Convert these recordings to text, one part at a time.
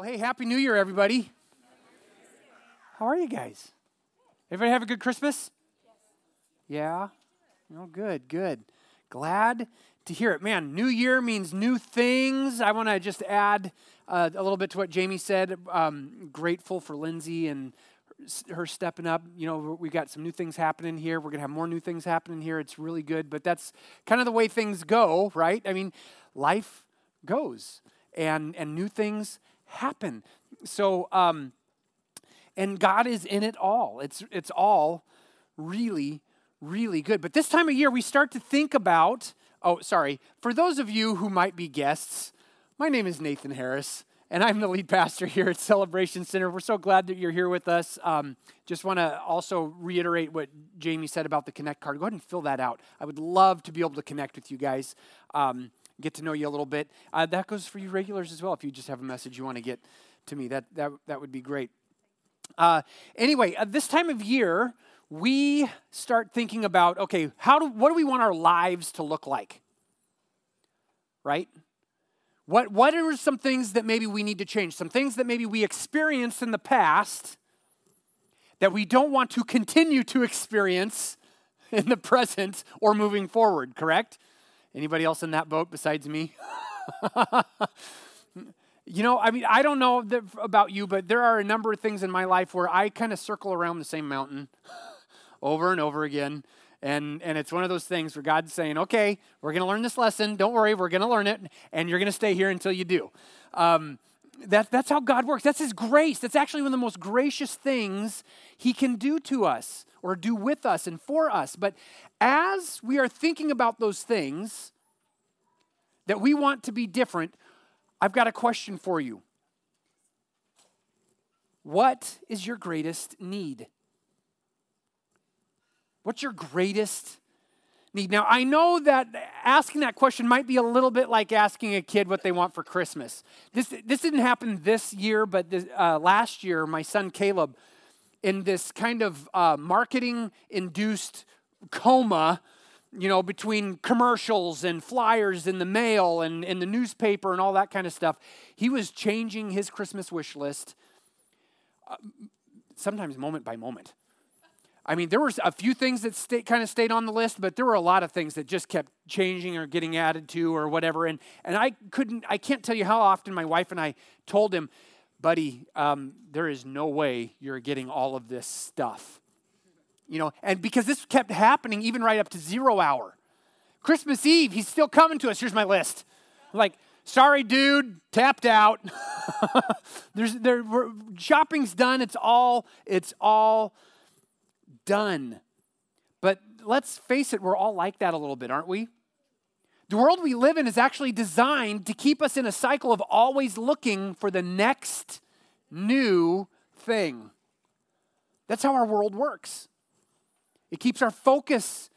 Well, hey, Happy New Year, everybody. How are you guys? Everybody have a good Christmas? Yeah? Oh, good, good. Glad to hear it. Man, New Year means new things. I want to just add uh, a little bit to what Jamie said. Um, grateful for Lindsay and her stepping up. You know, we got some new things happening here. We're going to have more new things happening here. It's really good, but that's kind of the way things go, right? I mean, life goes and and new things happen. So, um, and God is in it all. It's, it's all really, really good. But this time of year, we start to think about, oh, sorry, for those of you who might be guests, my name is Nathan Harris, and I'm the lead pastor here at Celebration Center. We're so glad that you're here with us. Um, just want to also reiterate what Jamie said about the Connect card. Go ahead and fill that out. I would love to be able to connect with you guys. Um, get to know you a little bit. Uh, that goes for you regulars as well. If you just have a message you want to get to me, that that that would be great. Uh, anyway, uh, this time of year, we start thinking about okay, how do what do we want our lives to look like? Right? What what are some things that maybe we need to change? Some things that maybe we experienced in the past that we don't want to continue to experience in the present or moving forward, correct? Anybody else in that boat besides me? you know, I mean, I don't know about you, but there are a number of things in my life where I kind of circle around the same mountain over and over again. And, and it's one of those things where God's saying, okay, we're going to learn this lesson. Don't worry, we're going to learn it, and you're going to stay here until you do. Um, that, that's how God works. That's His grace. That's actually one of the most gracious things He can do to us or do with us and for us. But as we are thinking about those things that we want to be different, I've got a question for you. What is your greatest need? What's your greatest need? Now, I know that asking that question might be a little bit like asking a kid what they want for Christmas. This, this didn't happen this year, but this, uh, last year, my son Caleb in this kind of uh, marketing induced coma you know, between commercials and flyers in the mail and in the newspaper and all that kind of stuff. He was changing his Christmas wish list uh, sometimes moment by moment. I mean, there was a few things that stay, kind of stayed on the list, but there were a lot of things that just kept changing or getting added to or whatever. And, and I couldn't, I can't tell you how often my wife and I told him, buddy, um, there is no way you're getting all of this stuff. You know, and because this kept happening even right up to zero hour. Christmas Eve, he's still coming to us. Here's my list. Like, sorry, dude, tapped out. There's there shopping's done. It's all it's all done. But let's face it, we're all like that a little bit, aren't we? The world we live in is actually designed to keep us in a cycle of always looking for the next new thing. That's how our world works. It keeps our focus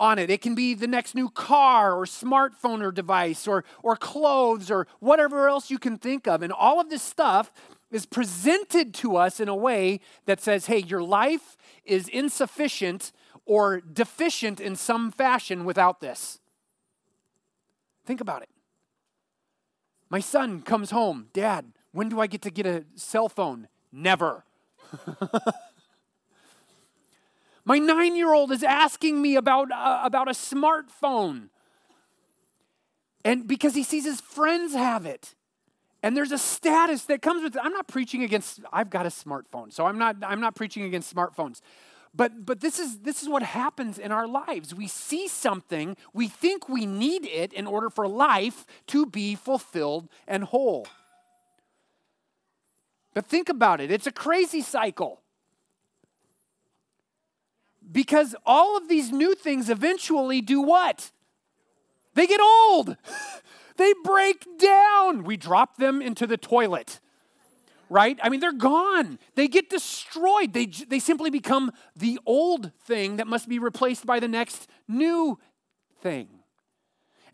on it. It can be the next new car or smartphone or device or, or clothes or whatever else you can think of. And all of this stuff is presented to us in a way that says, hey, your life is insufficient or deficient in some fashion without this. Think about it. My son comes home, Dad, when do I get to get a cell phone? Never. My nine year old is asking me about, uh, about a smartphone. And because he sees his friends have it. And there's a status that comes with it. I'm not preaching against, I've got a smartphone, so I'm not, I'm not preaching against smartphones. But, but this, is, this is what happens in our lives. We see something, we think we need it in order for life to be fulfilled and whole. But think about it it's a crazy cycle. Because all of these new things eventually do what? They get old. they break down. We drop them into the toilet right? I mean, they're gone. They get destroyed. They, they simply become the old thing that must be replaced by the next new thing.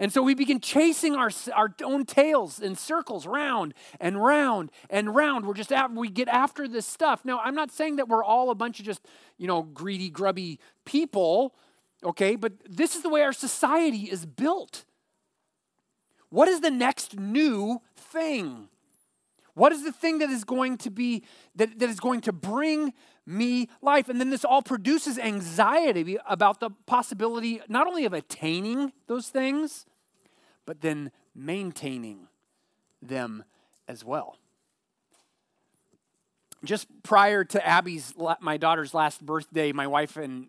And so we begin chasing our, our own tails in circles, round and round and round. We're just after, we get after this stuff. Now, I'm not saying that we're all a bunch of just, you know, greedy, grubby people, okay? But this is the way our society is built. What is the next new thing? What is the thing that is going to be, that, that is going to bring me life? And then this all produces anxiety about the possibility not only of attaining those things, but then maintaining them as well. Just prior to Abby's, my daughter's last birthday, my wife and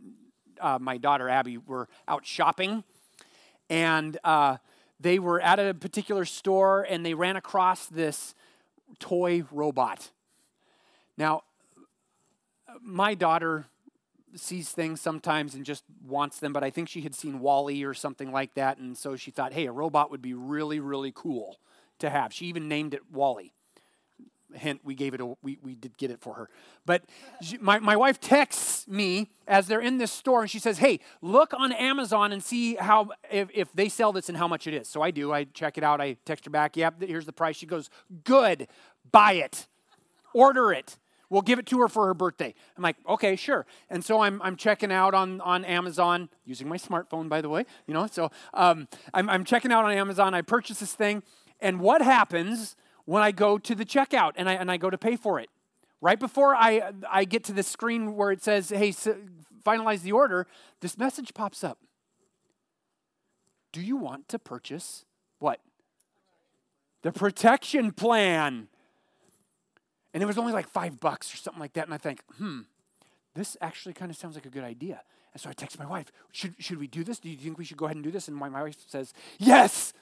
uh, my daughter Abby were out shopping, and uh, they were at a particular store and they ran across this toy robot. Now, my daughter sees things sometimes and just wants them, but I think she had seen WALL-E or something like that, and so she thought, hey, a robot would be really, really cool to have. She even named it WALL-E. Hint, we gave it a, we, we did get it for her. But she, my, my wife texts me as they're in this store and she says, Hey, look on Amazon and see how, if, if they sell this and how much it is. So I do. I check it out. I text her back, Yep, here's the price. She goes, Good, buy it, order it. We'll give it to her for her birthday. I'm like, okay, sure. And so I'm, I'm checking out on, on Amazon, using my smartphone, by the way, you know. So um, I'm, I'm checking out on Amazon. I purchase this thing. And what happens when I go to the checkout and I, and I go to pay for it? Right before I, I get to the screen where it says, hey, finalize the order, this message pops up. Do you want to purchase what? The protection plan. And it was only like five bucks or something like that. And I think, hmm, this actually kind of sounds like a good idea. And so I text my wife, should, should we do this? Do you think we should go ahead and do this? And my, my wife says, yes,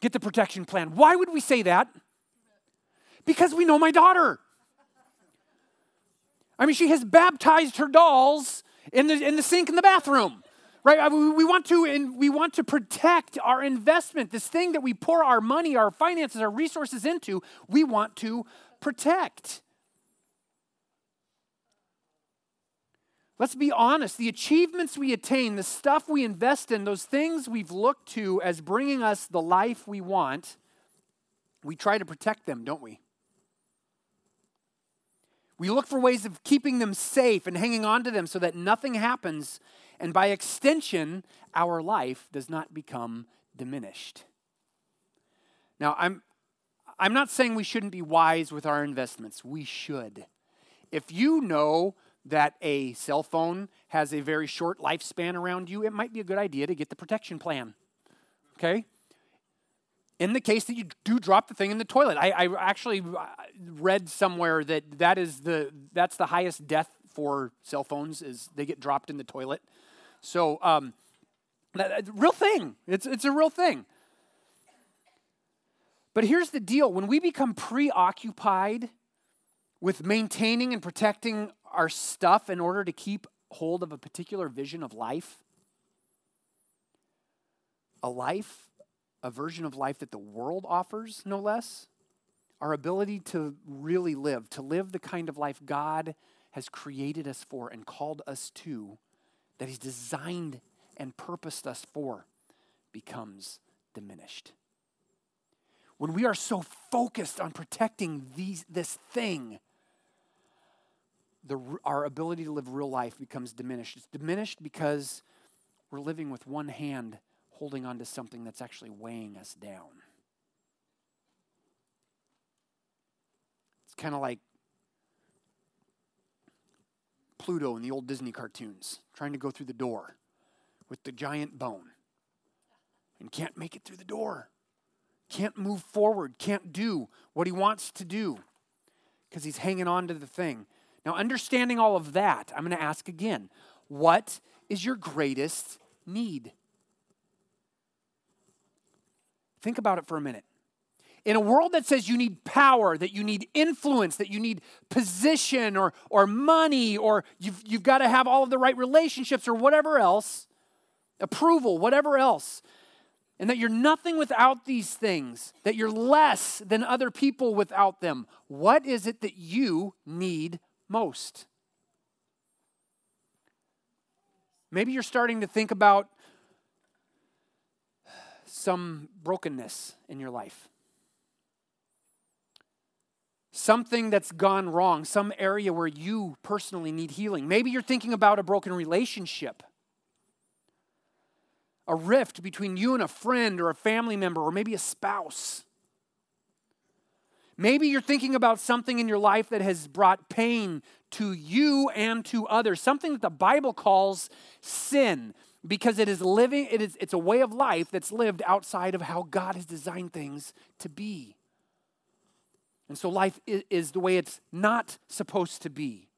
get the protection plan. Why would we say that? Because we know my daughter. I mean, she has baptized her dolls in the, in the sink in the bathroom right we want to and we want to protect our investment this thing that we pour our money our finances our resources into we want to protect. Let's be honest. The achievements we attain, the stuff we invest in, those things we've looked to as bringing us the life we want, we try to protect them, don't we? We look for ways of keeping them safe and hanging on to them so that nothing happens, and by extension, our life does not become diminished. Now, I'm, I'm not saying we shouldn't be wise with our investments. We should. If you know that a cell phone has a very short lifespan around you, it might be a good idea to get the protection plan. Okay? In the case that you do drop the thing in the toilet, I, I actually uh, read somewhere that that is the that's the highest death for cell phones is they get dropped in the toilet. So, um, that, real thing. It's it's a real thing. But here's the deal when we become preoccupied with maintaining and protecting our stuff in order to keep hold of a particular vision of life, a life, a version of life that the world offers, no less, our ability to really live, to live the kind of life God has created us for and called us to, that He's designed and purposed us for, becomes diminished when we are so focused on protecting these, this thing, the, our ability to live real life becomes diminished. It's diminished because we're living with one hand holding on to something that's actually weighing us down. It's kind of like Pluto in the old Disney cartoons, trying to go through the door with the giant bone and can't make it through the door can't move forward, can't do what he wants to do because he's hanging on to the thing. Now, understanding all of that, I'm going to ask again what is your greatest need? Think about it for a minute. In a world that says you need power, that you need influence, that you need position or, or money, or you've, you've got to have all of the right relationships or whatever else, approval, whatever else, and that you're nothing without these things, that you're less than other people without them. What is it that you need most? Maybe you're starting to think about some brokenness in your life. Something that's gone wrong, some area where you personally need healing. Maybe you're thinking about a broken relationship a rift between you and a friend or a family member or maybe a spouse. Maybe you're thinking about something in your life that has brought pain to you and to others, something that the Bible calls sin because it is living it is it's a way of life that's lived outside of how God has designed things to be. And so life is, is the way it's not supposed to be.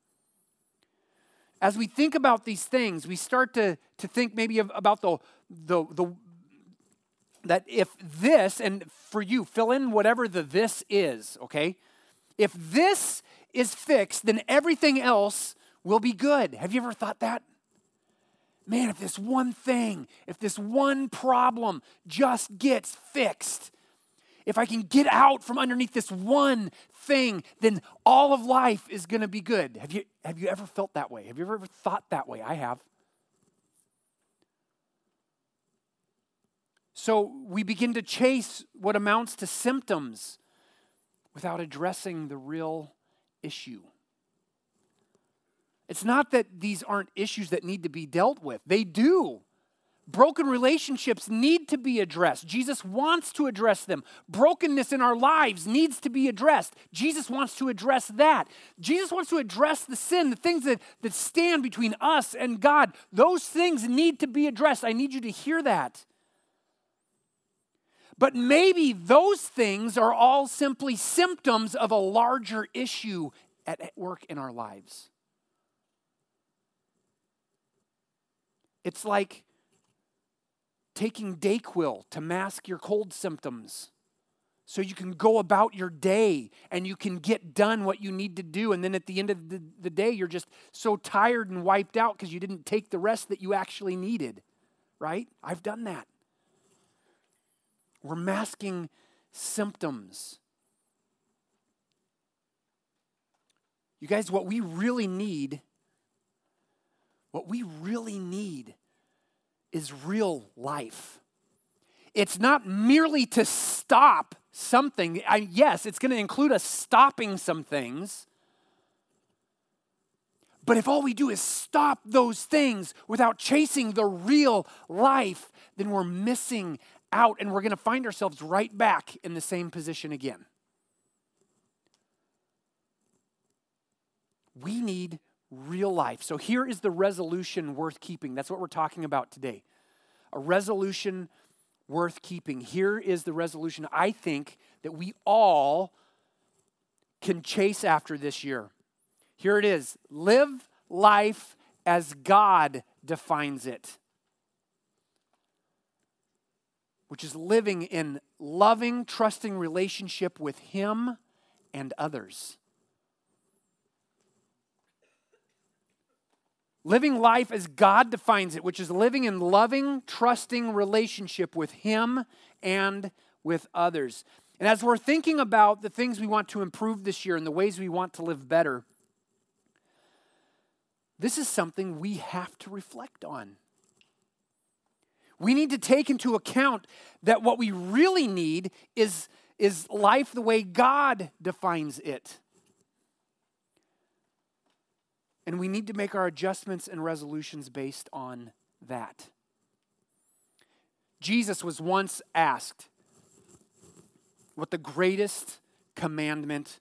As we think about these things, we start to, to think maybe of, about the, the, the that if this, and for you, fill in whatever the this is, okay? If this is fixed, then everything else will be good. Have you ever thought that? Man, if this one thing, if this one problem just gets fixed, if I can get out from underneath this one thing, then all of life is going to be good. Have you, have you ever felt that way? Have you ever thought that way? I have. So we begin to chase what amounts to symptoms without addressing the real issue. It's not that these aren't issues that need to be dealt with, they do. Broken relationships need to be addressed. Jesus wants to address them. Brokenness in our lives needs to be addressed. Jesus wants to address that. Jesus wants to address the sin, the things that, that stand between us and God. Those things need to be addressed. I need you to hear that. But maybe those things are all simply symptoms of a larger issue at work in our lives. It's like taking Dayquil to mask your cold symptoms so you can go about your day and you can get done what you need to do. And then at the end of the, the day, you're just so tired and wiped out because you didn't take the rest that you actually needed, right? I've done that. We're masking symptoms. You guys, what we really need, what we really need is real life. It's not merely to stop something. I, yes, it's going to include us stopping some things. But if all we do is stop those things without chasing the real life, then we're missing out and we're going to find ourselves right back in the same position again. We need real life. So here is the resolution worth keeping. That's what we're talking about today. A resolution worth keeping. Here is the resolution I think that we all can chase after this year. Here it is live life as God defines it. which is living in loving, trusting relationship with Him and others. Living life as God defines it, which is living in loving, trusting relationship with Him and with others. And as we're thinking about the things we want to improve this year and the ways we want to live better, this is something we have to reflect on. We need to take into account that what we really need is, is life the way God defines it. And we need to make our adjustments and resolutions based on that. Jesus was once asked what the greatest commandment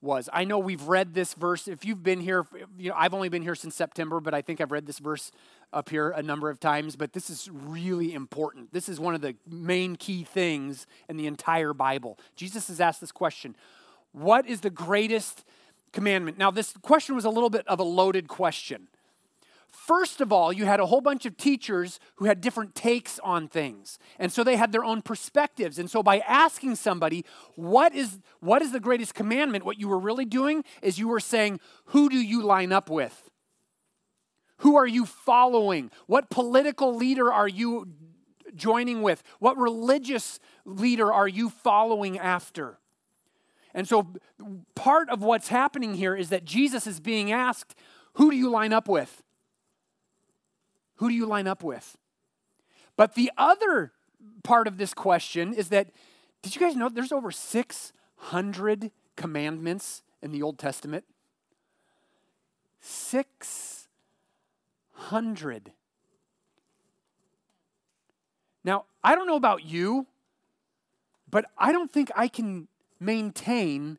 was. I know we've read this verse. If you've been here, you know, I've only been here since September, but I think I've read this verse up here a number of times. But this is really important. This is one of the main key things in the entire Bible. Jesus has asked this question What is the greatest commandment? Now, this question was a little bit of a loaded question. First of all, you had a whole bunch of teachers who had different takes on things. And so they had their own perspectives. And so by asking somebody, what is, what is the greatest commandment? What you were really doing is you were saying, who do you line up with? Who are you following? What political leader are you joining with? What religious leader are you following after? And so part of what's happening here is that Jesus is being asked, who do you line up with? Who do you line up with? But the other part of this question is that did you guys know there's over 600 commandments in the Old Testament? 600. Now, I don't know about you, but I don't think I can maintain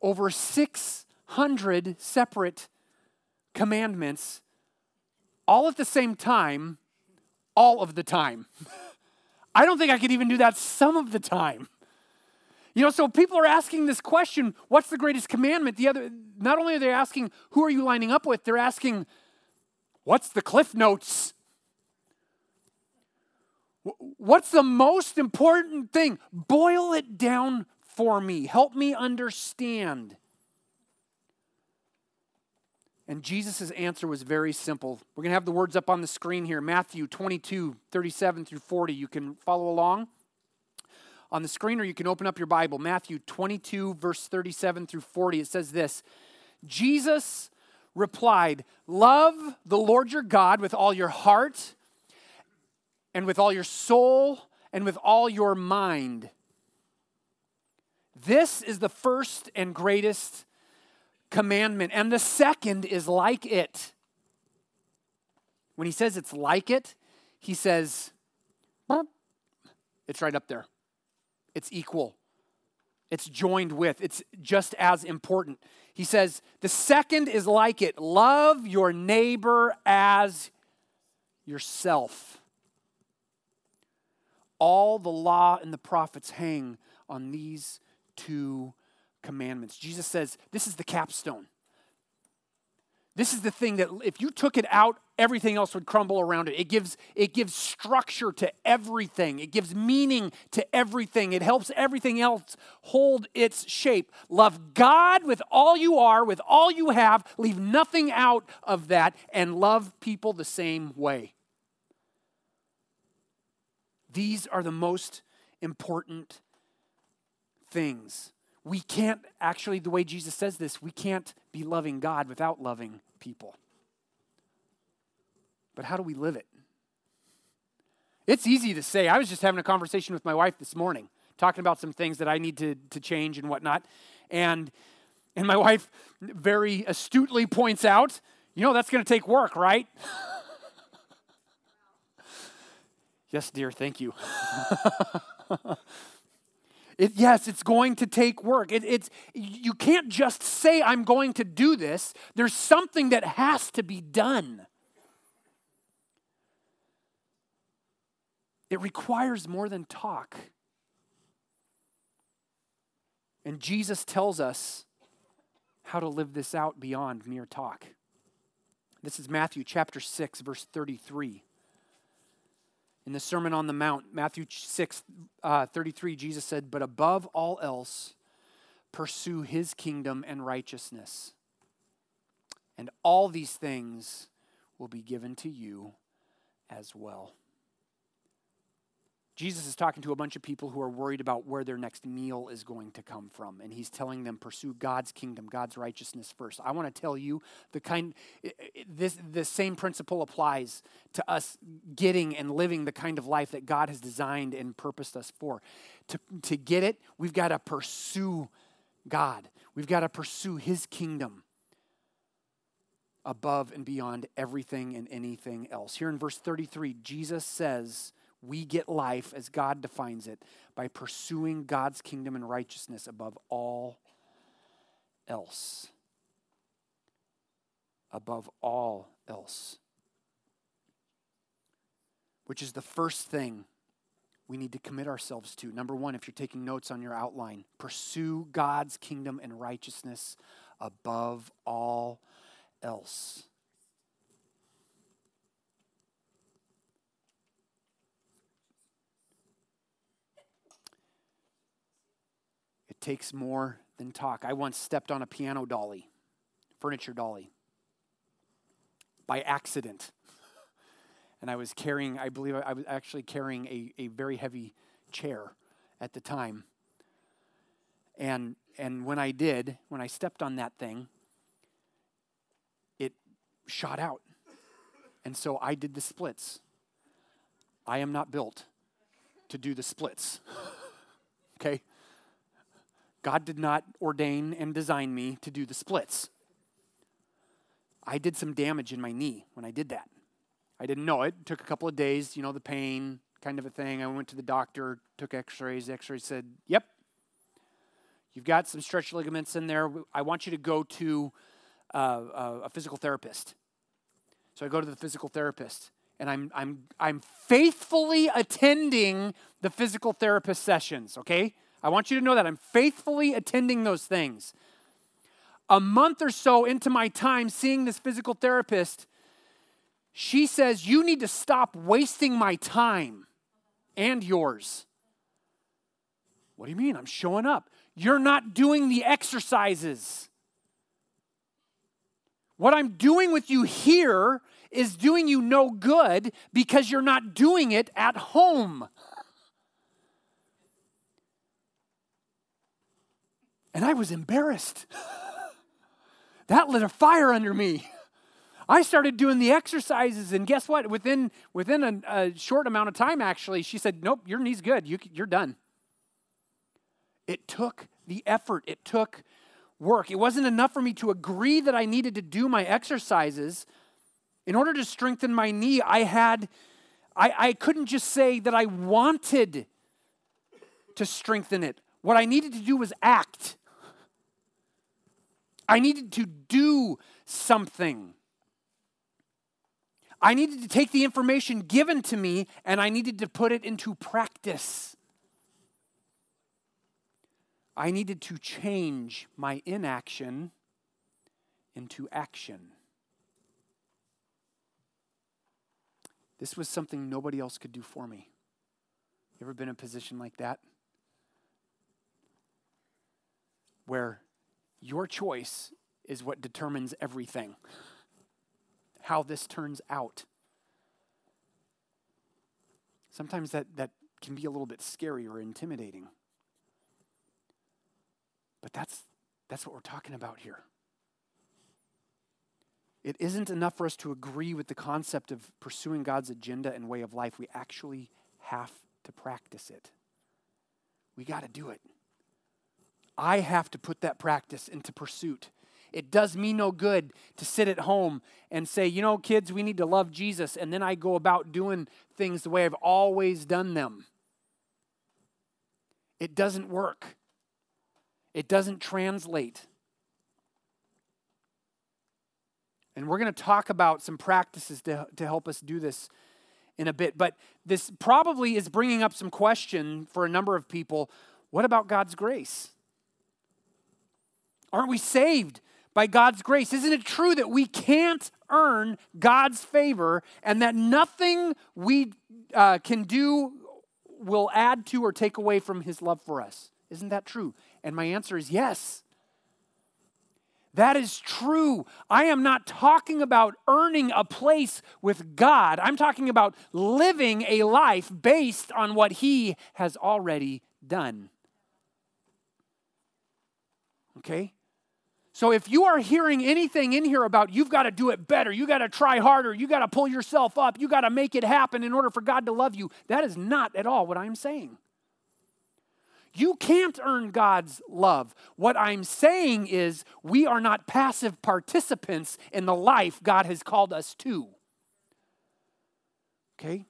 over 600 separate commandments all at the same time, all of the time. I don't think I could even do that some of the time. You know, so people are asking this question, what's the greatest commandment? The other not only are they asking who are you lining up with, they're asking what's the cliff notes? What's the most important thing? Boil it down for me. Help me understand. And Jesus' answer was very simple. We're going to have the words up on the screen here Matthew 22, 37 through 40. You can follow along on the screen, or you can open up your Bible. Matthew 22, verse 37 through 40. It says this Jesus replied, Love the Lord your God with all your heart, and with all your soul, and with all your mind. This is the first and greatest commandment. And the second is like it. When he says it's like it, he says, it's right up there. It's equal. It's joined with. It's just as important. He says, the second is like it love your neighbor as yourself. All the law and the prophets hang on these two commandments. Jesus says this is the capstone. This is the thing that if you took it out, everything else would crumble around it. It gives, it gives structure to everything, it gives meaning to everything, it helps everything else hold its shape. Love God with all you are, with all you have, leave nothing out of that, and love people the same way. These are the most important things we can't actually, the way Jesus says this, we can't be loving God without loving people. But how do we live it? It's easy to say. I was just having a conversation with my wife this morning, talking about some things that I need to, to change and whatnot. And, and my wife very astutely points out, you know, that's going to take work, right? yes, dear, thank you. It, yes, it's going to take work. It, it's, you can't just say, I'm going to do this. There's something that has to be done. It requires more than talk. And Jesus tells us how to live this out beyond mere talk. This is Matthew chapter 6, verse 33. In the Sermon on the Mount, Matthew 6 uh, 33, Jesus said, But above all else, pursue his kingdom and righteousness, and all these things will be given to you as well. Jesus is talking to a bunch of people who are worried about where their next meal is going to come from. And he's telling them, pursue God's kingdom, God's righteousness first. I want to tell you the kind, this, the same principle applies to us getting and living the kind of life that God has designed and purposed us for. To, to get it, we've got to pursue God, we've got to pursue his kingdom above and beyond everything and anything else. Here in verse 33, Jesus says, we get life as God defines it by pursuing God's kingdom and righteousness above all else. Above all else. Which is the first thing we need to commit ourselves to. Number one, if you're taking notes on your outline, pursue God's kingdom and righteousness above all else. Takes more than talk. I once stepped on a piano dolly, furniture dolly, by accident. And I was carrying, I believe I was actually carrying a, a very heavy chair at the time. And, and when I did, when I stepped on that thing, it shot out. And so I did the splits. I am not built to do the splits. okay? God did not ordain and design me to do the splits. I did some damage in my knee when I did that. I didn't know it. it took a couple of days, you know, the pain kind of a thing. I went to the doctor, took x rays. The x rays said, yep, You've got some stretch ligaments in there. I want you to go to uh, a physical therapist. So I go to the physical therapist and I'm, I'm, I'm faithfully attending the physical therapist sessions, okay? I want you to know that. I'm faithfully attending those things. A month or so into my time seeing this physical therapist, she says, You need to stop wasting my time and yours. What do you mean? I'm showing up. You're not doing the exercises. What I'm doing with you here is doing you no good because you're not doing it at home. And I was embarrassed. that lit a fire under me. I started doing the exercises, and guess what? Within within a, a short amount of time, actually, she said, "Nope, your knee's good. You, you're done." It took the effort. It took work. It wasn't enough for me to agree that I needed to do my exercises. In order to strengthen my knee, I had, I, I couldn't just say that I wanted to strengthen it. What I needed to do was act. I needed to do something. I needed to take the information given to me and I needed to put it into practice. I needed to change my inaction into action. This was something nobody else could do for me. You ever been in a position like that? Where your choice is what determines everything, how this turns out. Sometimes that, that can be a little bit scary or intimidating. But that's, that's what we're talking about here. It isn't enough for us to agree with the concept of pursuing God's agenda and way of life. We actually have to practice it. We got to do it. I have to put that practice into pursuit. It does me no good to sit at home and say, you know, kids, we need to love Jesus, and then I go about doing things the way I've always done them. It doesn't work. It doesn't translate. And we're going to talk about some practices to, to help us do this in a bit. But this probably is bringing up some question for a number of people. What about God's grace? Aren't we saved by God's grace? Isn't it true that we can't earn God's favor and that nothing we uh, can do will add to or take away from his love for us? Isn't that true? And my answer is yes. That is true. I am not talking about earning a place with God. I'm talking about living a life based on what He has already done. Okay? So if you are hearing anything in here about you've got to do it better, you got to try harder, you got to pull yourself up, you got to make it happen in order for God to love you, that is not at all what I'm saying. You can't earn God's love. What I'm saying is, we are not passive participants in the life God has called us to. Okay?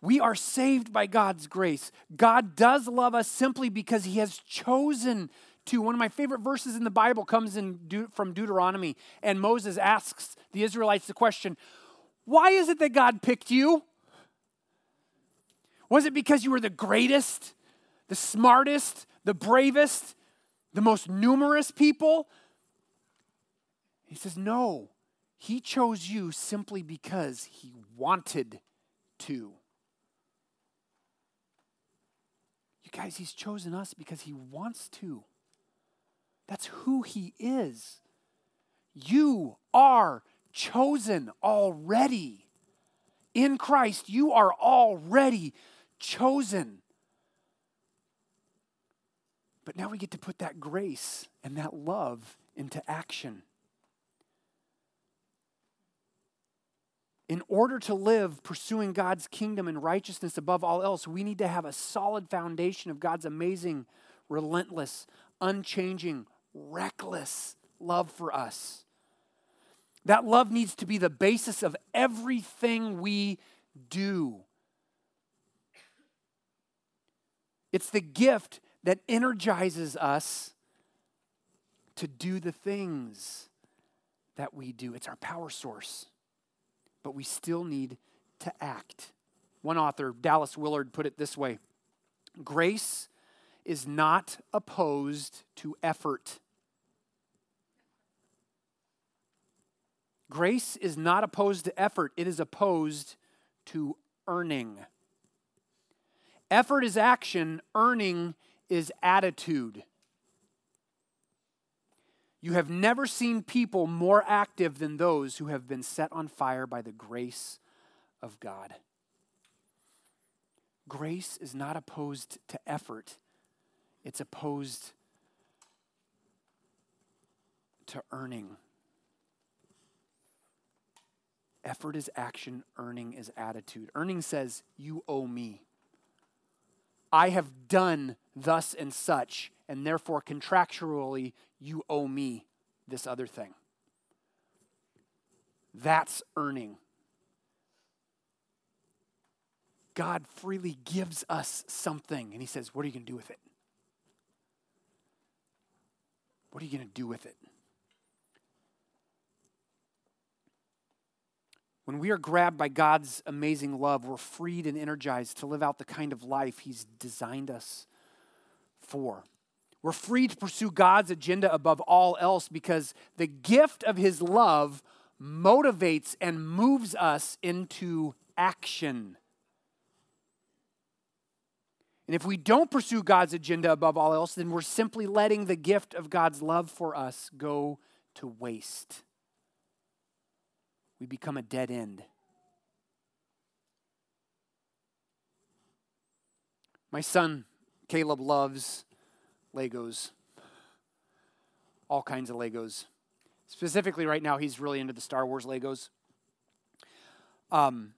We are saved by God's grace. God does love us simply because He has chosen to. One of my favorite verses in the Bible comes in De- from Deuteronomy, and Moses asks the Israelites the question Why is it that God picked you? Was it because you were the greatest, the smartest, the bravest, the most numerous people? He says, No. He chose you simply because he wanted to. You guys, he's chosen us because he wants to. That's who he is. You are chosen already. In Christ, you are already chosen. But now we get to put that grace and that love into action. In order to live pursuing God's kingdom and righteousness above all else, we need to have a solid foundation of God's amazing, relentless, unchanging, reckless love for us. That love needs to be the basis of everything we do. It's the gift that energizes us to do the things that we do. It's our power source. But we still need to act. One author, Dallas Willard, put it this way Grace is not opposed to effort. Grace is not opposed to effort, it is opposed to earning. Effort is action, earning is attitude. You have never seen people more active than those who have been set on fire by the grace of God. Grace is not opposed to effort, it's opposed to earning. Effort is action, earning is attitude. Earning says, You owe me. I have done thus and such, and therefore contractually, you owe me this other thing. That's earning. God freely gives us something, and He says, What are you going to do with it? What are you going to do with it? When we are grabbed by God's amazing love, we're freed and energized to live out the kind of life He's designed us for. We're free to pursue God's agenda above all else because the gift of His love motivates and moves us into action. And if we don't pursue God's agenda above all else, then we're simply letting the gift of God's love for us go to waste we become a dead end. My son, Caleb, loves Legos, all kinds of Legos. Specifically, right now, he's really into the Star Wars Legos. Um,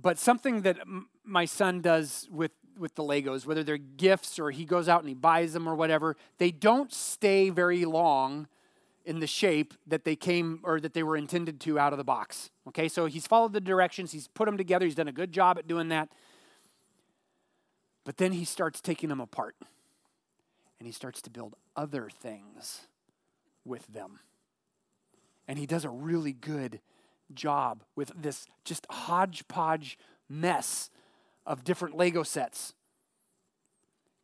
but something that m- my son does with, with the Legos, whether they're gifts or he goes out and he buys them or whatever, they don't stay very long in the shape that they came or that they were intended to out of the box. Okay, so he's followed the directions, he's put them together, he's done a good job at doing that. But then he starts taking them apart and he starts to build other things with them. And he does a really good job with this just hodgepodge mess of different Lego sets.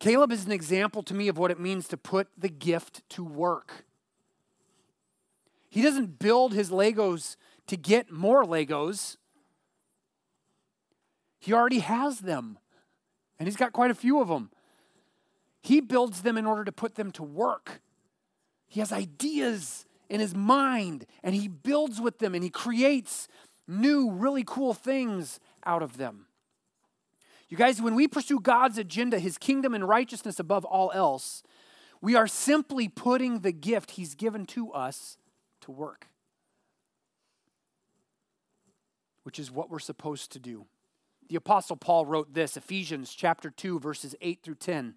Caleb is an example to me of what it means to put the gift to work. He doesn't build his Legos to get more Legos. He already has them, and he's got quite a few of them. He builds them in order to put them to work. He has ideas in his mind, and he builds with them, and he creates new, really cool things out of them. You guys, when we pursue God's agenda, his kingdom and righteousness above all else, we are simply putting the gift he's given to us to work, which is what we're supposed to do. The Apostle Paul wrote this Ephesians chapter 2, verses 8 through 10.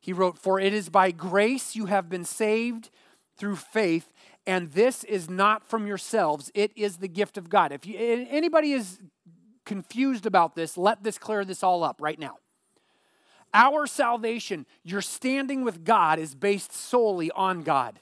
He wrote, For it is by grace you have been saved through faith, and this is not from yourselves, it is the gift of God. If you, anybody is confused about this, let this clear this all up right now. Our salvation, your standing with God, is based solely on God.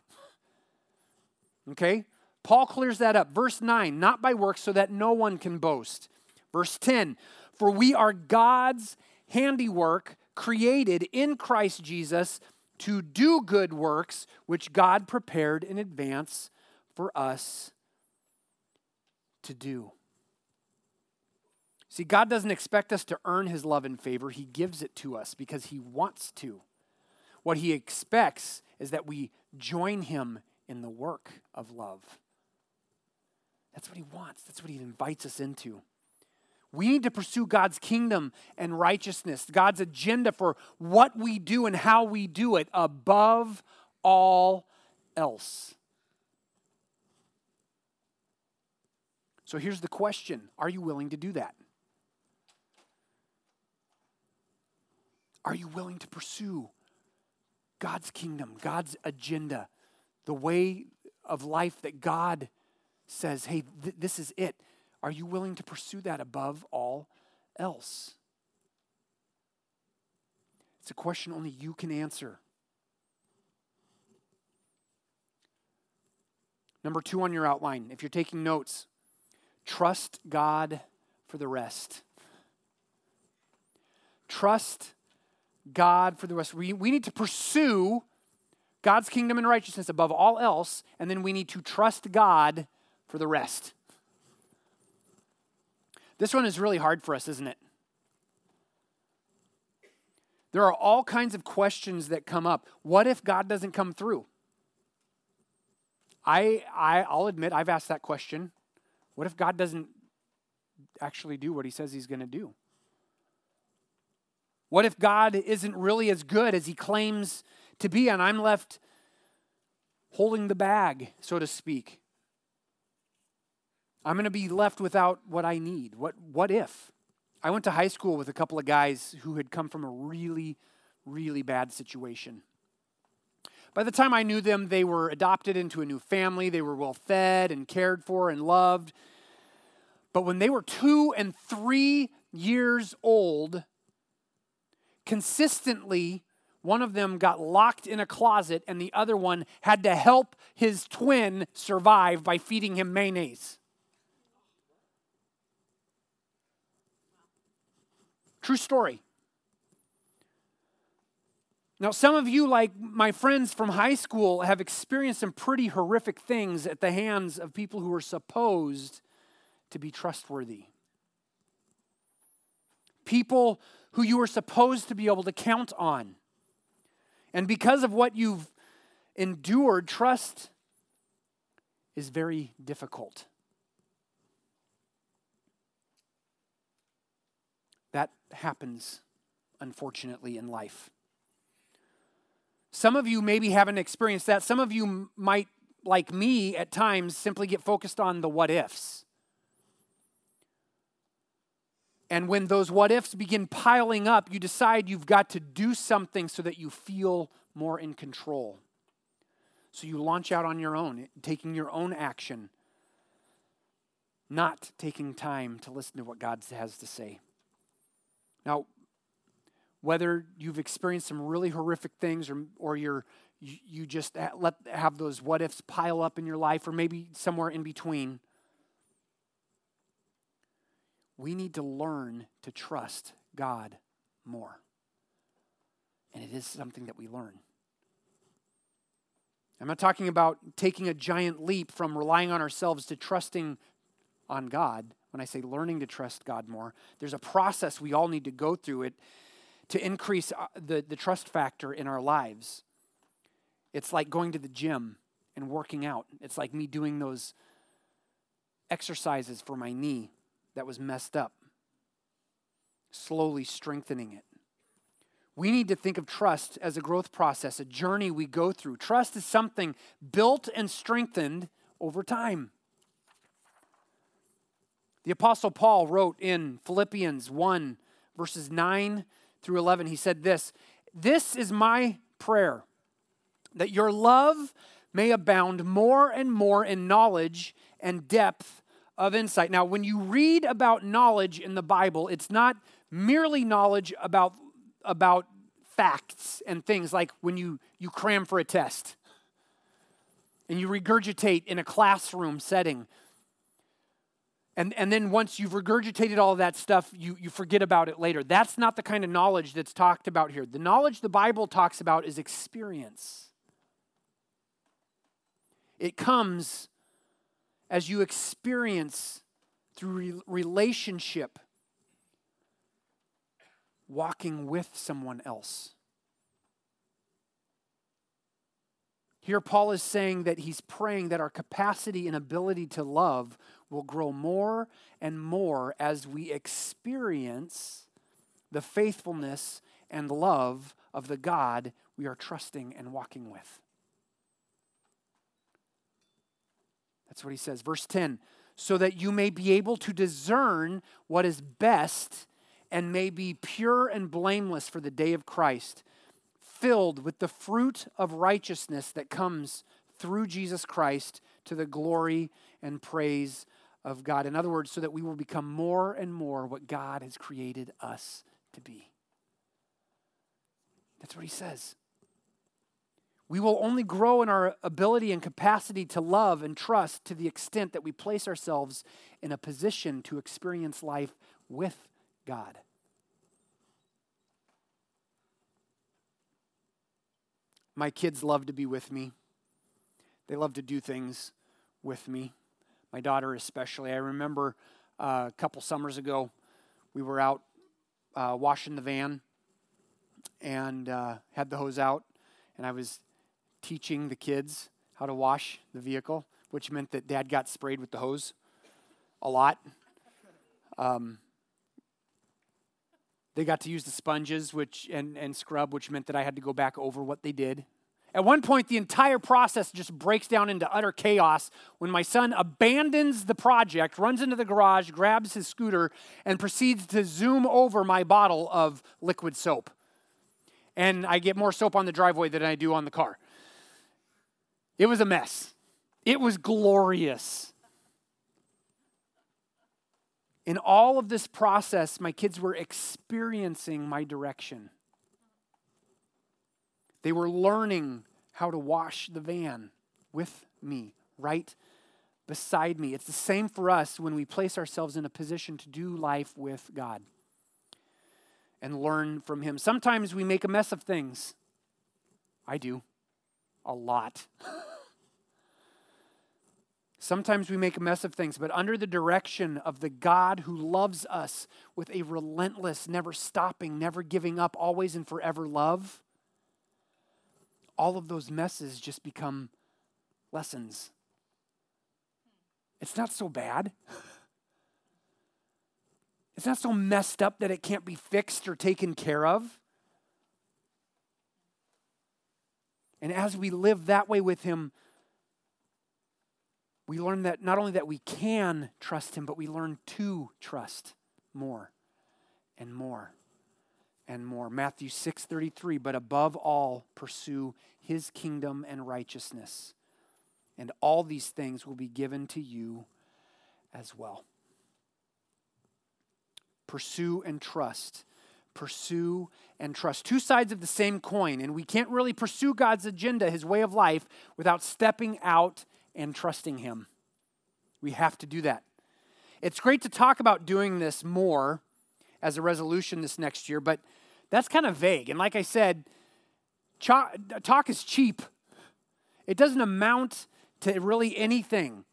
Okay? Paul clears that up. Verse 9, not by works, so that no one can boast. Verse 10, for we are God's handiwork, created in Christ Jesus to do good works, which God prepared in advance for us to do. See, God doesn't expect us to earn his love and favor, he gives it to us because he wants to. What he expects is that we join him in the work of love. That's what he wants, that's what he invites us into. We need to pursue God's kingdom and righteousness, God's agenda for what we do and how we do it above all else. So here's the question Are you willing to do that? Are you willing to pursue God's kingdom, God's agenda, the way of life that God says, hey, th- this is it. Are you willing to pursue that above all else? It's a question only you can answer. Number two on your outline, if you're taking notes, trust God for the rest. Trust God for the rest. We, we need to pursue God's kingdom and righteousness above all else, and then we need to trust God for the rest. This one is really hard for us, isn't it? There are all kinds of questions that come up. What if God doesn't come through? I, I, I'll admit I've asked that question. What if God doesn't actually do what he says he's going to do? What if God isn't really as good as he claims to be, and I'm left holding the bag, so to speak? I'm going to be left without what I need. What, what if? I went to high school with a couple of guys who had come from a really, really bad situation. By the time I knew them, they were adopted into a new family. They were well fed and cared for and loved. But when they were two and three years old, consistently, one of them got locked in a closet and the other one had to help his twin survive by feeding him mayonnaise. True story. Now, some of you, like my friends from high school, have experienced some pretty horrific things at the hands of people who are supposed to be trustworthy. People who you are supposed to be able to count on. And because of what you've endured, trust is very difficult. That happens, unfortunately, in life. Some of you maybe haven't experienced that. Some of you might, like me at times, simply get focused on the what ifs. And when those what ifs begin piling up, you decide you've got to do something so that you feel more in control. So you launch out on your own, taking your own action, not taking time to listen to what God has to say. Now, whether you've experienced some really horrific things or, or you're, you, you just let have those what ifs pile up in your life or maybe somewhere in between, we need to learn to trust God more. And it is something that we learn. I'm not talking about taking a giant leap from relying on ourselves to trusting on God when I say learning to trust God more, there's a process we all need to go through it to increase uh, the, the trust factor in our lives. It's like going to the gym and working out. It's like me doing those exercises for my knee that was messed up, slowly strengthening it. We need to think of trust as a growth process, a journey we go through. Trust is something built and strengthened over time. The Apostle Paul wrote in Philippians 1, verses 9 through 11, he said this This is my prayer, that your love may abound more and more in knowledge and depth of insight. Now, when you read about knowledge in the Bible, it's not merely knowledge about, about facts and things like when you, you cram for a test and you regurgitate in a classroom setting and, and then once you've regurgitated all that stuff, you, you forget about it later. That's not the kind of knowledge that's talked about here. The knowledge the Bible talks about is experience. It comes as you experience through re- relationship, walking with someone else. Here, Paul is saying that he's praying that our capacity and ability to love will grow more and more as we experience the faithfulness and love of the God we are trusting and walking with. That's what he says. Verse 10 so that you may be able to discern what is best and may be pure and blameless for the day of Christ filled with the fruit of righteousness that comes through Jesus Christ to the glory and praise of God. In other words, so that we will become more and more what God has created us to be. That's what he says. We will only grow in our ability and capacity to love and trust to the extent that we place ourselves in a position to experience life with God. My kids love to be with me. They love to do things with me. My daughter, especially. I remember uh, a couple summers ago, we were out uh, washing the van and uh, had the hose out, and I was teaching the kids how to wash the vehicle, which meant that dad got sprayed with the hose a lot. Um, they got to use the sponges which, and, and scrub, which meant that I had to go back over what they did. At one point, the entire process just breaks down into utter chaos when my son abandons the project, runs into the garage, grabs his scooter, and proceeds to zoom over my bottle of liquid soap. And I get more soap on the driveway than I do on the car. It was a mess. It was glorious. In all of this process, my kids were experiencing my direction. They were learning how to wash the van with me, right beside me. It's the same for us when we place ourselves in a position to do life with God and learn from Him. Sometimes we make a mess of things. I do a lot. Sometimes we make a mess of things, but under the direction of the God who loves us with a relentless, never stopping, never giving up, always and forever love, all of those messes just become lessons. It's not so bad. It's not so messed up that it can't be fixed or taken care of. And as we live that way with Him, we learn that not only that we can trust Him, but we learn to trust more and more and more. Matthew 6:33, but above all pursue his kingdom and righteousness, and all these things will be given to you as well. Pursue and trust pursue and trust. Two sides of the same coin, and we can't really pursue God's agenda, his way of life, without stepping out and trusting him. We have to do that. It's great to talk about doing this more as a resolution this next year, but that's kind of vague. And like I said, talk is cheap, it doesn't amount to really anything.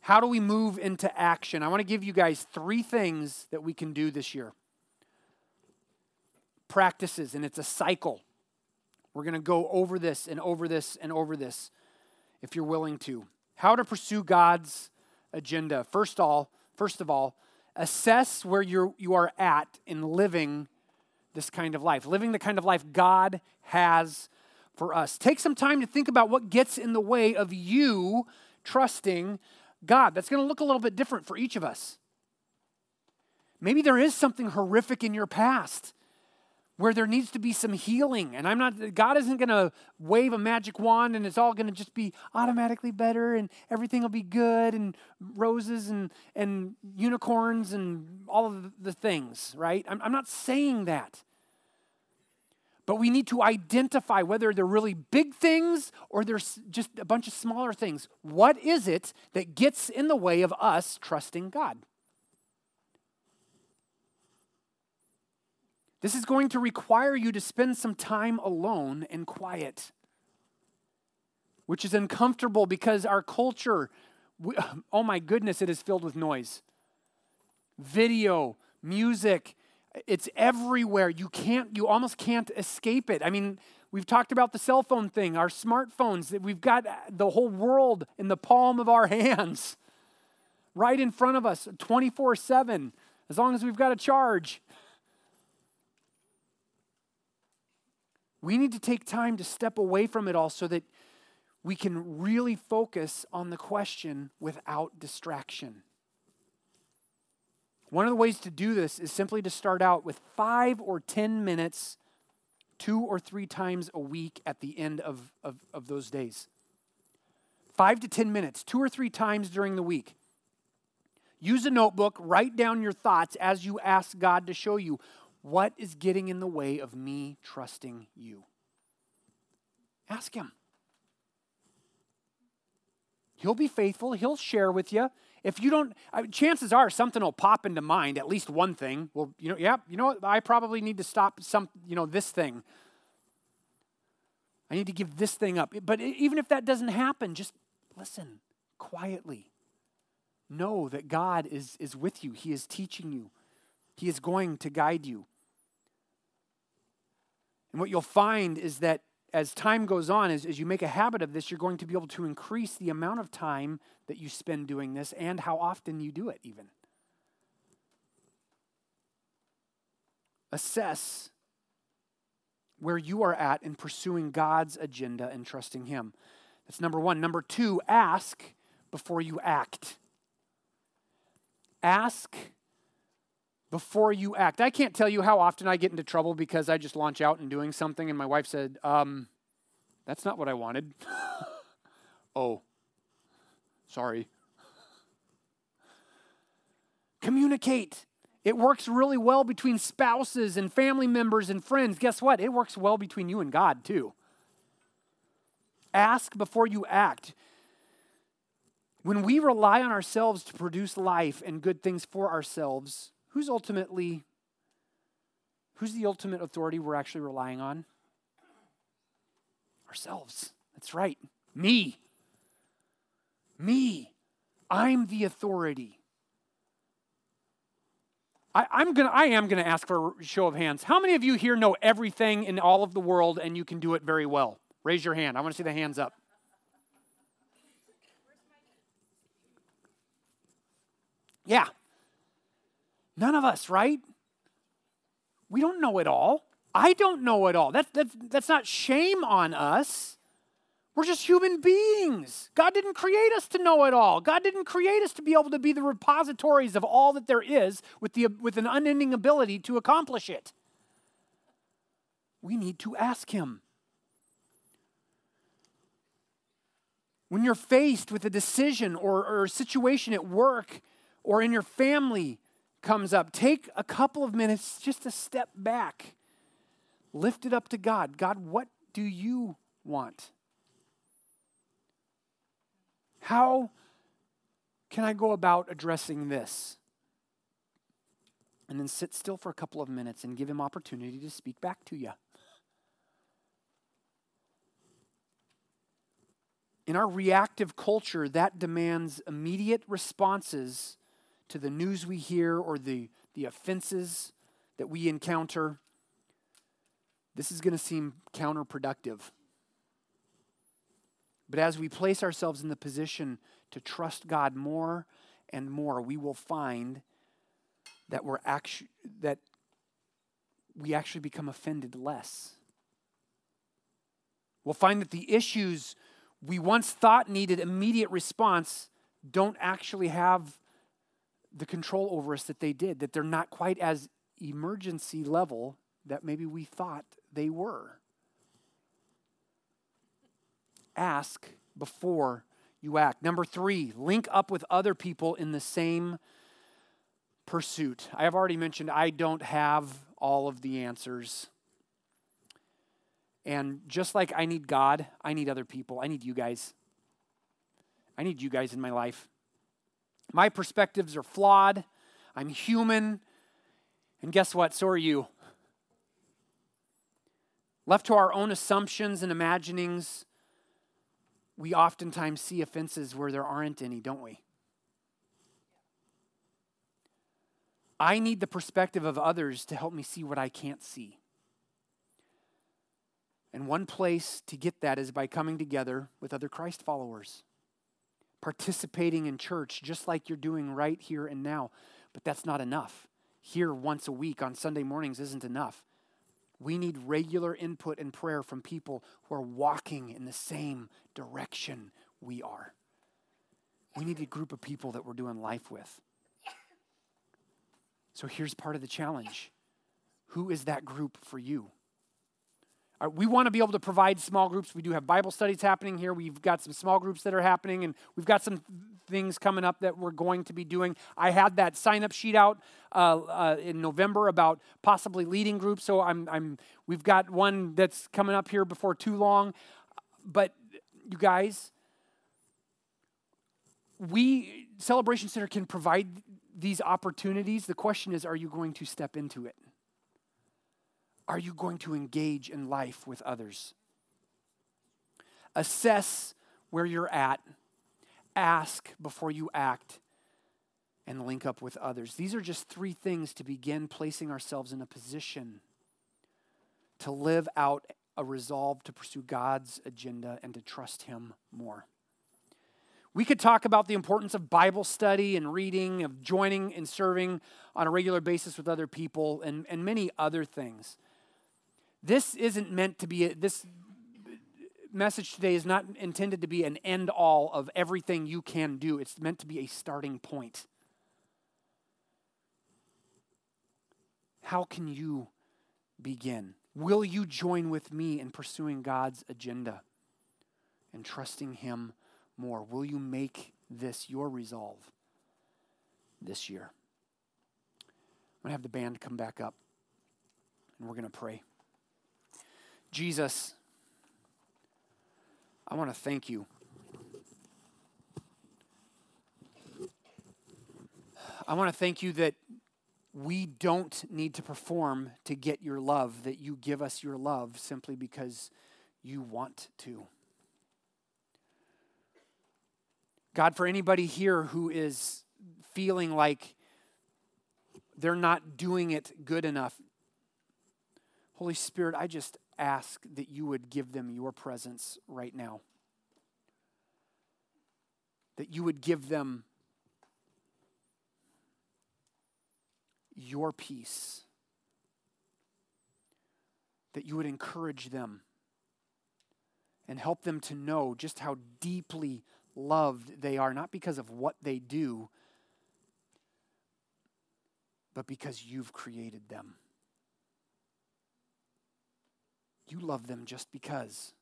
How do we move into action? I want to give you guys three things that we can do this year practices, and it's a cycle. We're going to go over this and over this and over this if you're willing to. How to pursue God's agenda. First all, first of all, assess where you're, you are at in living this kind of life, living the kind of life God has for us. Take some time to think about what gets in the way of you trusting God. That's going to look a little bit different for each of us. Maybe there is something horrific in your past where there needs to be some healing. And I'm not, God isn't going to wave a magic wand and it's all going to just be automatically better and everything will be good and roses and, and unicorns and all of the things, right? I'm, I'm not saying that. But we need to identify whether they're really big things or there's just a bunch of smaller things. What is it that gets in the way of us trusting God? This is going to require you to spend some time alone and quiet, which is uncomfortable because our culture, we, oh my goodness, it is filled with noise. Video, music, it's everywhere. You can't, you almost can't escape it. I mean, we've talked about the cell phone thing, our smartphones, that we've got uh, the whole world in the palm of our hands, right in front of us, 24 7, as long as we've got a charge. We need to take time to step away from it all so that we can really focus on the question without distraction. One of the ways to do this is simply to start out with five or 10 minutes, two or three times a week at the end of, of, of those days. Five to 10 minutes, two or three times during the week. Use a notebook, write down your thoughts as you ask God to show you What is getting in the way of me trusting you? Ask Him. He'll be faithful, He'll share with you. If you don't, chances are something will pop into mind, at least one thing. Well, you know, yeah, you know what? I probably need to stop some, you know, this thing. I need to give this thing up. But even if that doesn't happen, just listen quietly. Know that God is, is with you, He is teaching you, He is going to guide you. And what you'll find is that as time goes on, as, as you make a habit of this, you're going to be able to increase the amount of time that you spend doing this and how often you do it, even. Assess where you are at in pursuing God's agenda and trusting Him. That's number one. Number two, ask before you act. Ask before you act. I can't tell you how often I get into trouble because I just launch out and doing something, and my wife said, um, That's not what I wanted. oh, sorry. Communicate. It works really well between spouses and family members and friends. Guess what? It works well between you and God, too. Ask before you act. When we rely on ourselves to produce life and good things for ourselves, who's ultimately who's the ultimate authority we're actually relying on? Ourselves. That's right. Me. Me. I'm the authority. I, am gonna I am gonna ask for a show of hands. How many of you here know everything in all of the world and you can do it very well? Raise your hand. I want to see the hands up. Yeah, None of us, right? We don't know it all. I don't know it all. That's, that's, that's not shame on us. We're just human beings. God didn't create us to know it all. God didn't create us to be able to be the repositories of all that there is with, the, with an unending ability to accomplish it. We need to ask Him. When you're faced with a decision or, or a situation at work or in your family, comes up, take a couple of minutes just to step back. Lift it up to God. God, what do you want? How can I go about addressing this? And then sit still for a couple of minutes and give him opportunity to speak back to you. In our reactive culture, that demands immediate responses to the news we hear or the, the offenses that we encounter, this is going to seem counterproductive. But as we place ourselves in the position to trust God more and more, we will find that we're actually that we actually become offended less. We'll find that the issues we once thought needed immediate response don't actually have the control over us that they did, that they're not quite as emergency level that maybe we thought they were. Ask before you act. Number three, link up with other people in the same pursuit. I have already mentioned I don't have all of the answers. And just like I need God, I need other people. I need you guys. I need you guys in my life. My perspectives are flawed. I'm human. And guess what? So are you. Left to our own assumptions and imaginings, we oftentimes see offenses where there aren't any, don't we? I need the perspective of others to help me see what I can't see. And one place to get that is by coming together with other Christ followers participating in church just like you're doing right here and now. But that's not enough. Here once a week on Sunday mornings isn't enough. We need regular input and prayer from people who are walking in the same direction we are. We need a group of people that we're doing life with. So here's part of the challenge Who is that group for you? We want to be able to provide small groups. We do have Bible studies happening here. We've got some small groups that are happening, and we've got some things coming up that we're going to be doing. I had that sign up sheet out uh, uh, in November about possibly leading groups. So I'm, I'm, we've got one that's coming up here before too long. But you guys, we, Celebration Center can provide these opportunities. The question is, are you going to step into it? Are you going to engage in life with others? Assess where you're at, ask before you act, and link up with others. These are just three things to begin placing ourselves in a position to live out a resolve to pursue God's agenda and to trust Him more. We could talk about the importance of Bible study and reading, of joining and serving on a regular basis with other people, and, and many other things. This isn't meant to be, a, this message today is not intended to be an end all of everything you can do. It's meant to be a starting point. How can you begin? Will you join with me in pursuing God's agenda and trusting Him more? Will you make this your resolve this year? I'm going to have the band come back up and we're going to pray. Jesus, I want to thank you. I want to thank you that we don't need to perform to get your love, that you give us your love simply because you want to. God, for anybody here who is feeling like they're not doing it good enough, Holy Spirit, I just ask that you would give them your presence right now. That you would give them your peace. That you would encourage them and help them to know just how deeply loved they are, not because of what they do, but because you've created them. You love them just because.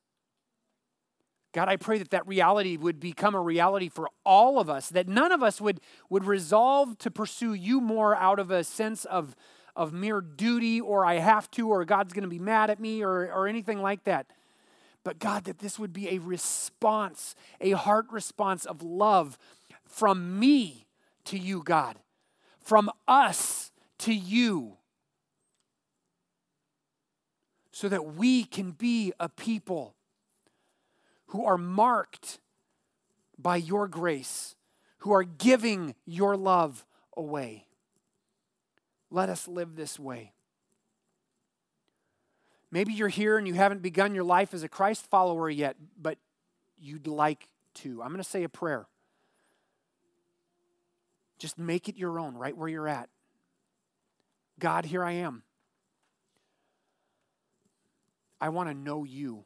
God, I pray that that reality would become a reality for all of us, that none of us would, would resolve to pursue you more out of a sense of, of mere duty or I have to or God's going to be mad at me or, or anything like that. But God, that this would be a response, a heart response of love from me to you, God, from us to you so that we can be a people who are marked by your grace, who are giving your love away. Let us live this way. Maybe you're here and you haven't begun your life as a Christ follower yet, but you'd like to. I'm going to say a prayer. Just make it your own right where you're at. God, here I am. I want to know you.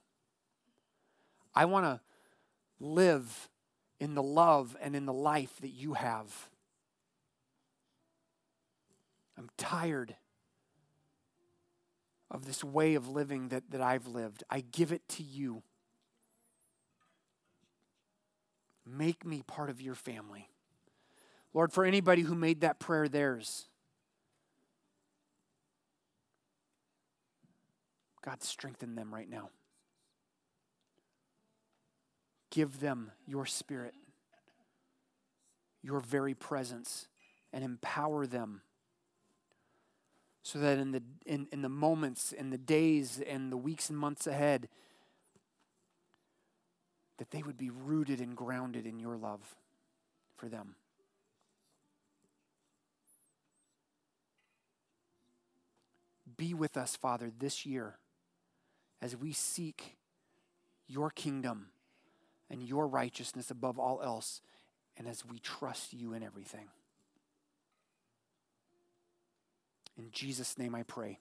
I want to live in the love and in the life that you have. I'm tired of this way of living that, that I've lived. I give it to you. Make me part of your family. Lord, for anybody who made that prayer theirs, God, strengthen them right now. Give them your spirit, your very presence, and empower them so that in the, in, in the moments, in the days, and the weeks and months ahead, that they would be rooted and grounded in your love for them. Be with us, Father, this year as we seek your kingdom and your righteousness above all else, and as we trust you in everything. In Jesus' name I pray.